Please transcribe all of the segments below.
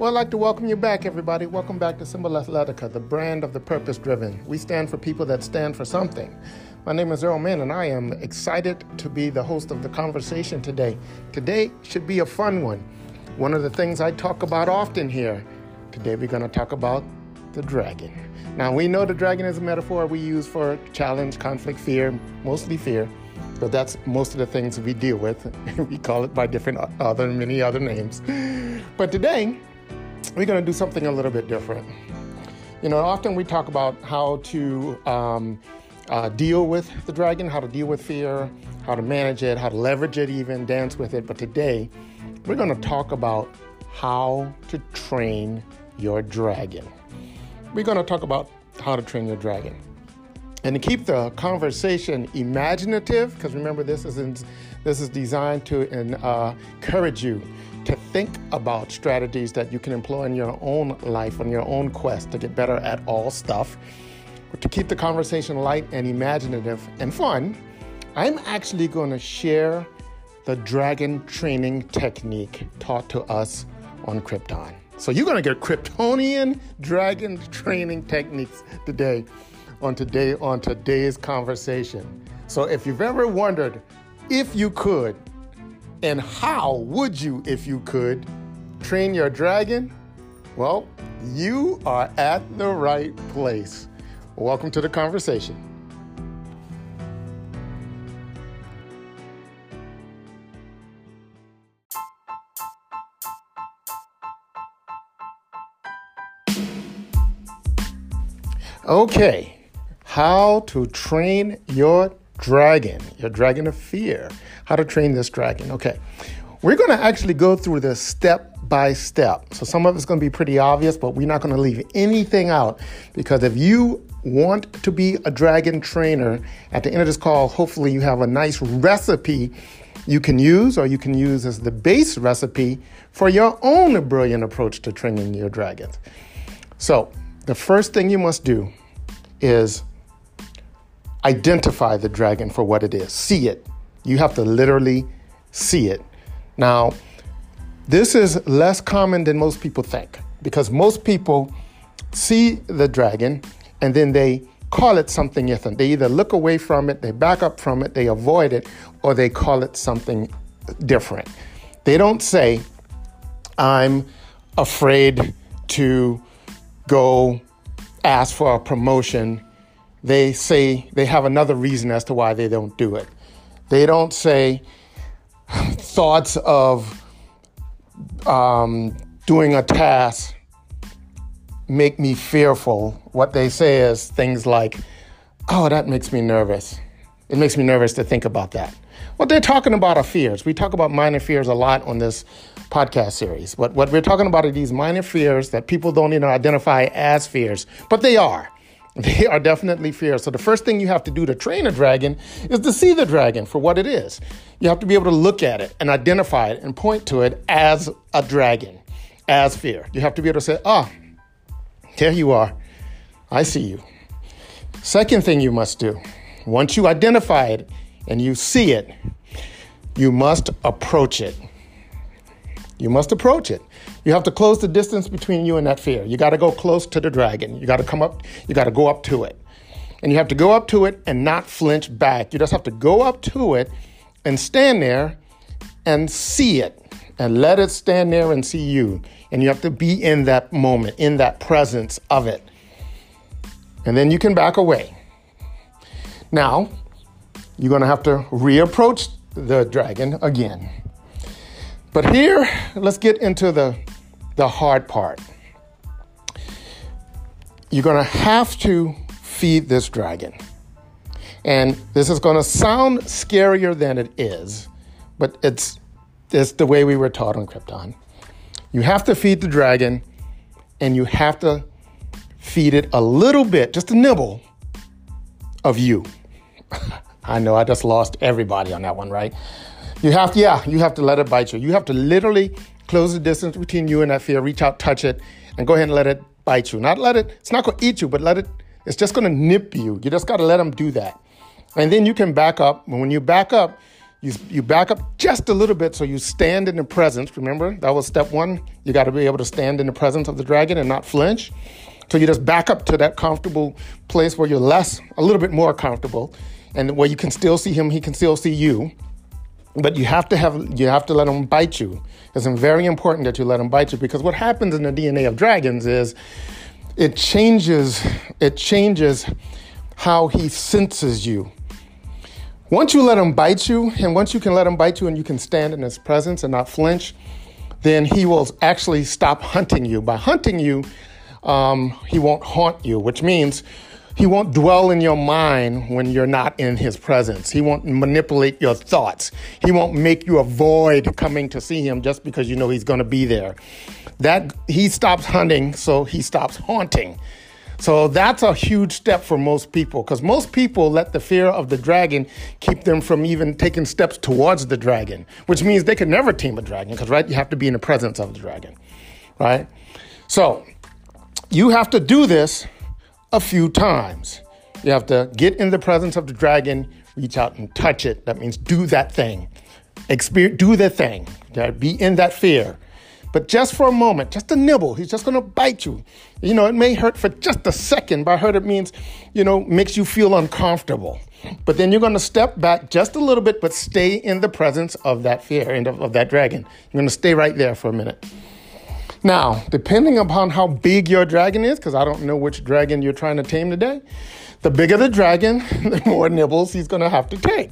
Well, I'd like to welcome you back, everybody. Welcome back to Symbol Athletica, the brand of the purpose driven. We stand for people that stand for something. My name is Earl Mann, and I am excited to be the host of the conversation today. Today should be a fun one. One of the things I talk about often here. Today, we're going to talk about the dragon. Now, we know the dragon is a metaphor we use for challenge, conflict, fear, mostly fear. But that's most of the things we deal with. we call it by different other many other names. But today, we're going to do something a little bit different. You know, often we talk about how to um, uh, deal with the dragon, how to deal with fear, how to manage it, how to leverage it, even dance with it. But today, we're going to talk about how to train your dragon. We're going to talk about how to train your dragon. And to keep the conversation imaginative, because remember, this is in, this is designed to uh, encourage you to think about strategies that you can employ in your own life, on your own quest to get better at all stuff. To keep the conversation light and imaginative and fun, I'm actually going to share the dragon training technique taught to us on Krypton. So you're going to get Kryptonian dragon training techniques today on today on today's conversation. So if you've ever wondered if you could and how would you, if you could, train your dragon? Well, you are at the right place. Welcome to the conversation. Okay, how to train your dragon, your dragon of fear. How to train this dragon. Okay. We're going to actually go through this step by step. So some of it's going to be pretty obvious, but we're not going to leave anything out because if you want to be a dragon trainer, at the end of this call, hopefully you have a nice recipe you can use or you can use as the base recipe for your own brilliant approach to training your dragons. So, the first thing you must do is identify the dragon for what it is. See it. You have to literally see it. Now, this is less common than most people think because most people see the dragon and then they call it something different. They either look away from it, they back up from it, they avoid it, or they call it something different. They don't say, I'm afraid to go ask for a promotion they say they have another reason as to why they don't do it. They don't say thoughts of um, doing a task make me fearful. What they say is things like, oh, that makes me nervous. It makes me nervous to think about that. What they're talking about are fears. We talk about minor fears a lot on this podcast series. But what we're talking about are these minor fears that people don't even identify as fears, but they are. They are definitely fears. So the first thing you have to do to train a dragon is to see the dragon for what it is. You have to be able to look at it and identify it and point to it as a dragon, as fear. You have to be able to say, ah, there you are. I see you. Second thing you must do, once you identify it and you see it, you must approach it. You must approach it. You have to close the distance between you and that fear. You got to go close to the dragon. You got to come up, you got to go up to it. And you have to go up to it and not flinch back. You just have to go up to it and stand there and see it and let it stand there and see you. And you have to be in that moment, in that presence of it. And then you can back away. Now, you're going to have to reapproach the dragon again. But here, let's get into the, the hard part. You're going to have to feed this dragon. And this is going to sound scarier than it is, but it's, it's the way we were taught on Krypton. You have to feed the dragon, and you have to feed it a little bit, just a nibble of you. I know I just lost everybody on that one, right? You have to, yeah, you have to let it bite you. You have to literally close the distance between you and that fear, reach out, touch it, and go ahead and let it bite you. Not let it, it's not to eat you, but let it, it's just to nip you. You just got to let them do that. And then you can back up. And when you back up, You, you back up just a little bit so you stand in the presence. Remember, that was step one. You got to be able to stand in the presence of the dragon and not flinch. So you just back up to that comfortable place where you're less, a little bit more comfortable, and where you can still see him, he can still see you. But you have to have you have to let him bite you. It's very important that you let him bite you because what happens in the DNA of dragons is it changes it changes how he senses you. Once you let him bite you, and once you can let him bite you and you can stand in his presence and not flinch, then he will actually stop hunting you. By hunting you, um, he won't haunt you, which means he won't dwell in your mind when you're not in his presence. He won't manipulate your thoughts. He won't make you avoid coming to see him just because you know he's going to be there. That he stops hunting, so he stops haunting. So that's a huge step for most people because most people let the fear of the dragon keep them from even taking steps towards the dragon, which means they could never tame a dragon because, right, you have to be in the presence of the dragon, right? So you have to do this a few times. You have to get in the presence of the dragon, reach out and touch it. That means do that thing. Experience, do the thing. Be in that fear. But just for a moment, just a nibble, he's just gonna bite you. You know, it may hurt for just a second. By hurt, it means, you know, makes you feel uncomfortable. But then you're gonna step back just a little bit, but stay in the presence of that fear and of, of that dragon. You're gonna stay right there for a minute. Now, depending upon how big your dragon is, because I don't know which dragon you're trying to tame today, the bigger the dragon, the more nibbles he's going to have to take.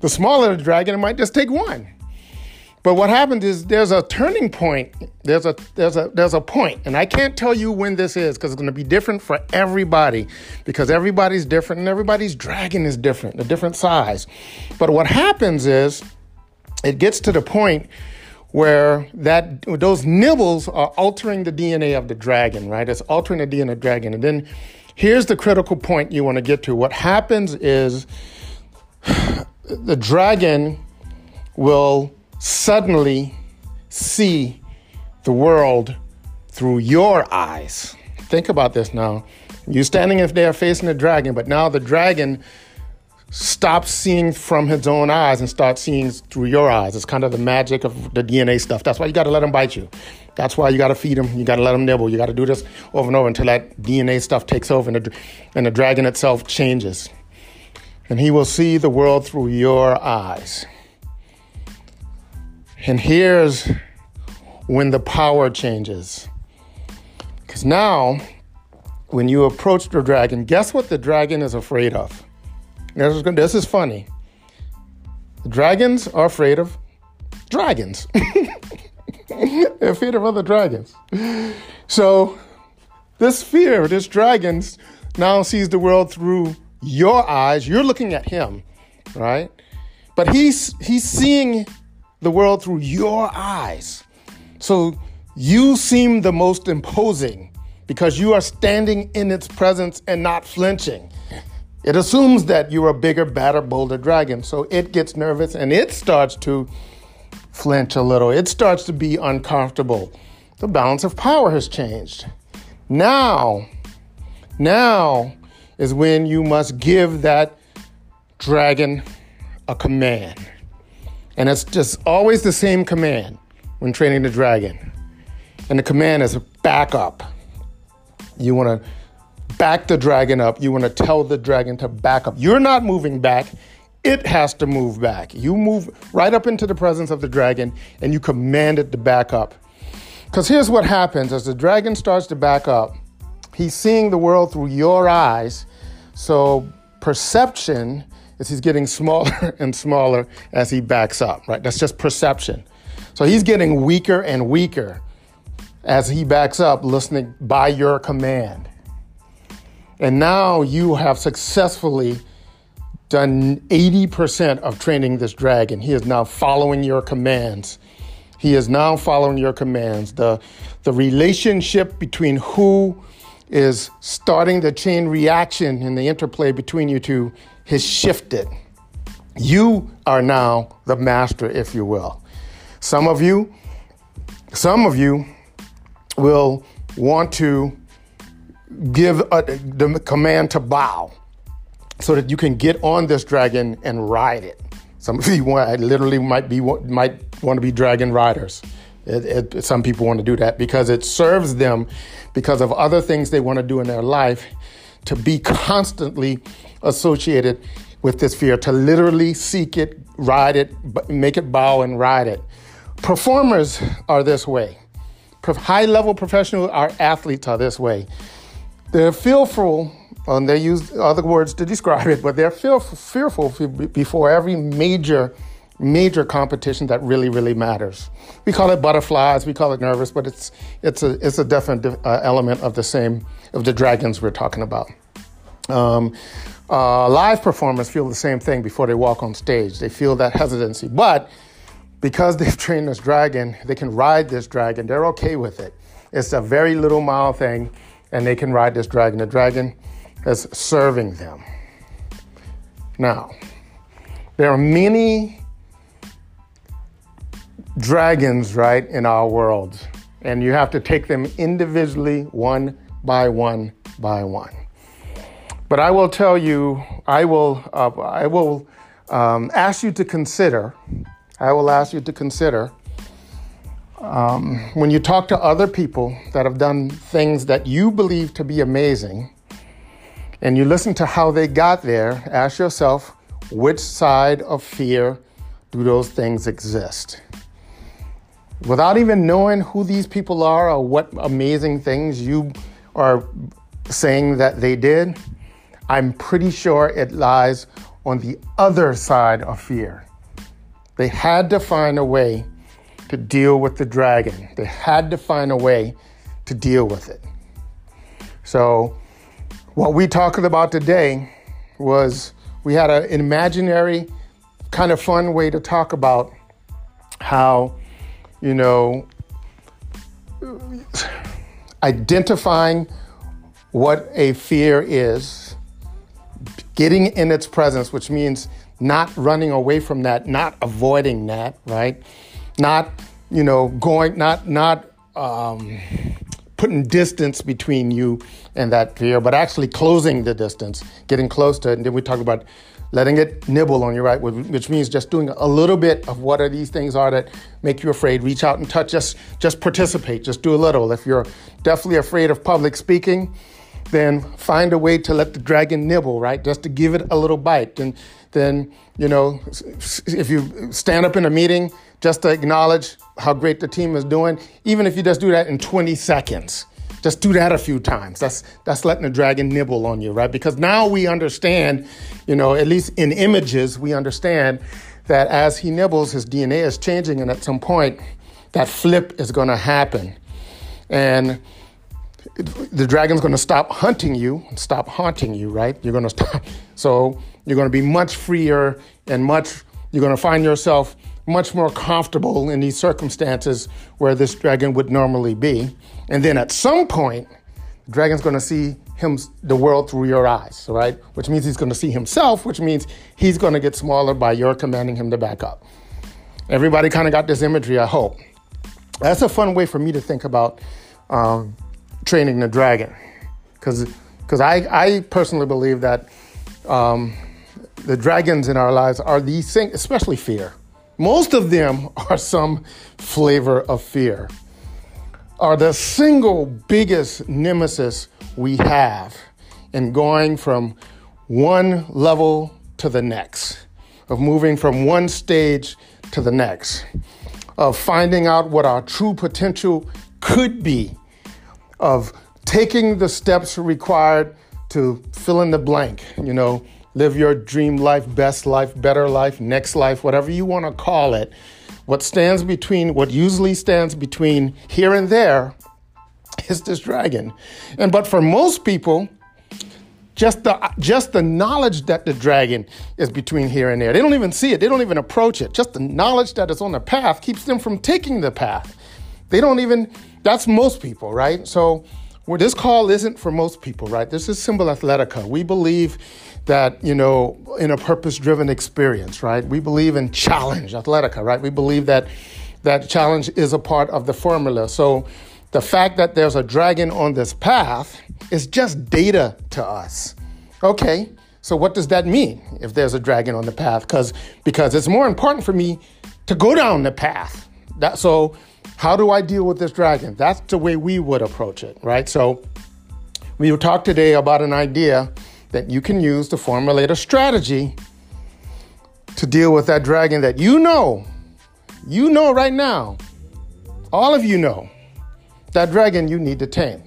The smaller the dragon, it might just take one. But what happens is there's a turning point. There's a there's a there's a point, and I can't tell you when this is because it's going to be different for everybody because everybody's different and everybody's dragon is different, a different size. But what happens is it gets to the point where that those nibbles are altering the DNA of the dragon, right? It's altering the DNA of the dragon. And then here's the critical point you want to get to. What happens is the dragon will suddenly see the world through your eyes. Think about this now. You're standing there facing the dragon, but now the dragon stops seeing from his own eyes and start seeing through your eyes. It's kind of the magic of the DNA stuff. That's why you got to let him bite you. That's why you got to feed him. You got to let him nibble. You got to do this over and over until that DNA stuff takes over and the, and the dragon itself changes. And he will see the world through your eyes. And here's when the power changes. Because now, when you approach the dragon, guess what the dragon is afraid of? This is, this is funny. Dragons are afraid of dragons. They're afraid of other dragons. So this fear, this dragon, now sees the world through your eyes. You're looking at him, right? But he's he's seeing the world through your eyes. So you seem the most imposing because you are standing in its presence and not flinching. It assumes that you're a bigger, badder, bolder dragon. So it gets nervous and it starts to flinch a little. It starts to be uncomfortable. The balance of power has changed. Now, now is when you must give that dragon a command. And it's just always the same command when training the dragon. And the command is back up. You want to back the dragon up. You want to tell the dragon to back up. You're not moving back. It has to move back. You move right up into the presence of the dragon and you command it to back up. Because here's what happens as the dragon starts to back up, he's seeing the world through your eyes. So perception is he's getting smaller and smaller as he backs up, right? That's just perception. So he's getting weaker and weaker as he backs up, listening by your command. And now you have successfully done 80% of training this dragon. He is now following your commands. He is now following your commands. The, the relationship between who is starting the chain reaction and the interplay between you two has shifted. You are now the master, if you will. Some of you, some of you will want to give a, the command to bow so that you can get on this dragon and ride it, Some of you literally might be might want to be dragon riders. It, it, some people want to do that because it serves them because of other things they want to do in their life to be constantly associated with this fear, to literally seek it, ride it, make it bow and ride it. Performers are this way. High level professionals, our athletes are this way. They're fearful, and they use other words to describe it, but they're fearful fearful before every major, major competition that really, really matters. We call it butterflies, we call it nervous, but it's it's a it's a definite uh, element of the same of the dragons we're talking about. Um, uh, live performers feel the same thing before they walk on stage. They feel that hesitancy, but because they've trained this dragon, they can ride this dragon. They're okay with it. It's a very little mile thing, and they can ride this dragon. The dragon is serving them. Now, there are many dragons, right, in our world, and you have to take them individually, one by one by one. But I will tell you, I will, uh, I will um, ask you to consider I will ask you to consider um, when you talk to other people that have done things that you believe to be amazing, and you listen to how they got there, ask yourself which side of fear do those things exist? Without even knowing who these people are or what amazing things you are saying that they did, I'm pretty sure it lies on the other side of fear. They had to find a way to deal with the dragon. They had to find a way to deal with it. So, what we talked about today was we had an imaginary, kind of fun way to talk about how, you know, identifying what a fear is, getting in its presence, which means not running away from that, not avoiding that, right? Not, you know, going, not, not um, putting distance between you and that fear, but actually closing the distance, getting close to it. And then we talk about letting it nibble on you, right? Which means just doing a little bit of what are these things are that make you afraid. Reach out and touch. Just, just participate. Just do a little. If you're definitely afraid of public speaking, then find a way to let the dragon nibble, right? Just to give it a little bite. And then, you know, if you stand up in a meeting just to acknowledge how great the team is doing, even if you just do that in 20 seconds, just do that a few times. That's that's letting the dragon nibble on you, right? Because now we understand, you know, at least in images, we understand that as he nibbles, his DNA is changing, and at some point, that flip is going to happen, and the dragon's going to stop hunting you, stop haunting you, right? You're going to stop. So you're going to be much freer and much, you're going to find yourself much more comfortable in these circumstances where this dragon would normally be. And then at some point, the dragon's going to see him, the world through your eyes, right? Which means he's going to see himself, which means he's going to get smaller by your commanding him to back up. Everybody kind of got this imagery, I hope. That's a fun way for me to think about um, training the dragon. Because I, I personally believe that um, the dragons in our lives are these things, especially fear. Most of them are some flavor of fear, are the single biggest nemesis we have in going from one level to the next, of moving from one stage to the next, of finding out what our true potential could be, of taking the steps required to fill in the blank, you know, live your dream life, best life, better life, next life, whatever you want to call it. What stands between, what usually stands between here and there is this dragon. And but for most people, just the just the knowledge that the dragon is between here and there. They don't even see it. They don't even approach it. Just the knowledge that it's on the path keeps them from taking the path. They don't even that's most people, right? So well, this call isn't for most people, right? This is Symbol Athletica. We believe that, you know, in a purpose driven experience, right? We believe in challenge, Athletica, right? We believe that that challenge is a part of the formula. So the fact that there's a dragon on this path is just data to us. Okay, So what does that mean if there's a dragon on the path? Because because it's more important for me to go down the path. That so how do I deal with this dragon? That's the way we would approach it, right? So we will talk today about an idea that you can use to formulate a strategy to deal with that dragon that you know, you know right now, all of you know, that dragon you need to tame.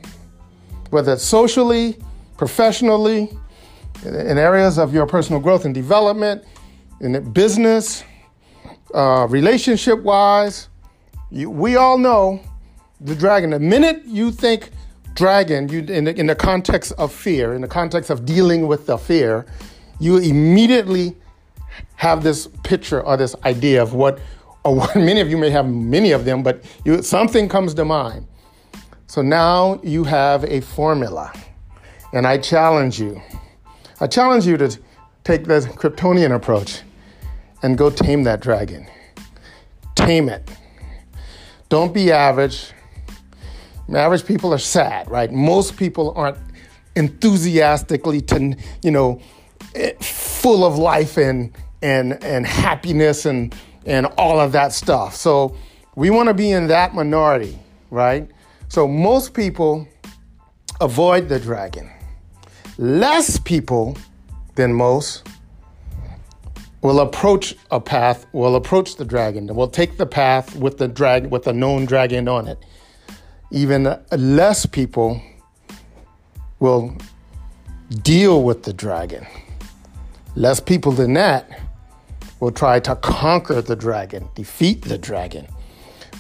Whether it's socially, professionally, in areas of your personal growth and development, in business, uh, relationship wise, we all know the dragon. The minute you think dragon, you in the, in the context of fear, in the context of dealing with the fear, you immediately have this picture or this idea of what, or what many of you may have many of them, but you, something comes to mind. So now you have a formula, and I challenge you. I challenge you to take the Kryptonian approach and go tame that dragon. Tame it. Don't be average. Average people are sad, right? Most people aren't enthusiastically to, you know, eh, full of life and and and happiness and and all of that stuff. So we want to be in that minority, right? So most people avoid the dragon. Less people than most will approach a path, will approach the dragon, and will take the path with the dragon, with a known dragon on it even less people will deal with the dragon. Less people than that will try to conquer the dragon, defeat the dragon.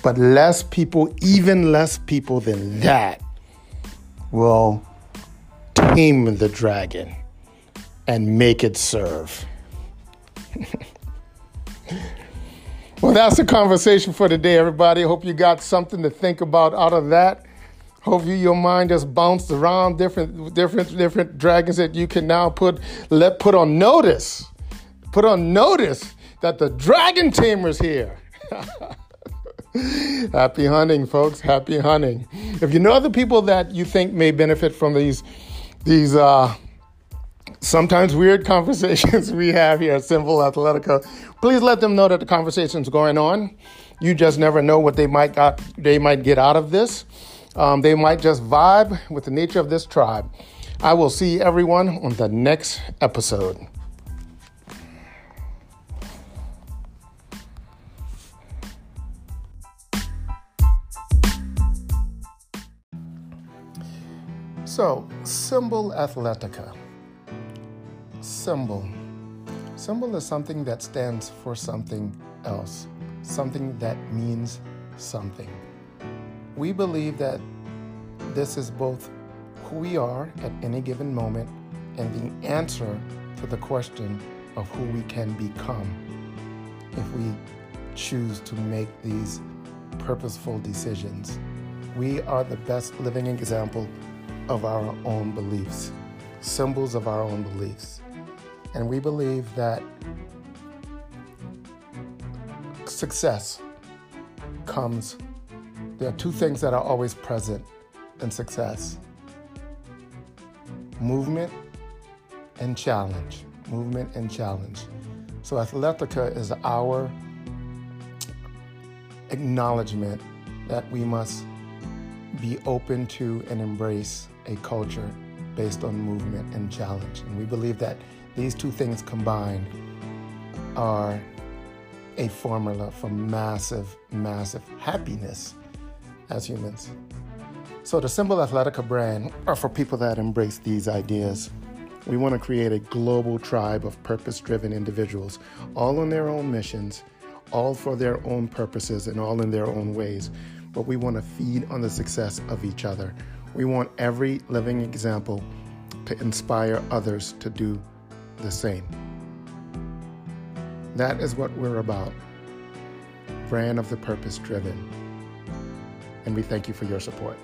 But less people, even less people than that, will tame the dragon and make it serve. Well, that's the conversation for today, everybody. Hope you got something to think about out of that. Hope you, your mind just bounced around different, different, different dragons that you can now put let put on notice. Put on notice that the dragon tamer's here. Happy hunting, folks. Happy hunting. If you know other people that you think may benefit from these these uh, sometimes weird conversations we have here at Symbol Athletica. Please let them know that the conversation's going on. You just never know what they might got they might get out of this. Um, they might just vibe with the nature of this tribe. I will see everyone on the next episode. So, Symbol Athletica symbol. Symbol is something that stands for something else, something that means something. We believe that this is both who we are at any given moment and the answer to the question of who we can become if we choose to make these purposeful decisions. We are the best living example of our own beliefs, symbols of our own beliefs. And we believe that success comes, there are two things that are always present in success movement and challenge. Movement and challenge. So, Athletica is our acknowledgement that we must be open to and embrace a culture based on movement and challenge. And we believe that these two things combined are a formula for massive, massive happiness as humans. So, the Symbol Athletica brand are for people that embrace these ideas. We want to create a global tribe of purpose driven individuals, all on their own missions, all for their own purposes, and all in their own ways. But we want to feed on the success of each other. We want every living example to inspire others to do the same. That is what we're about. Brand of the Purpose Driven. And we thank you for your support.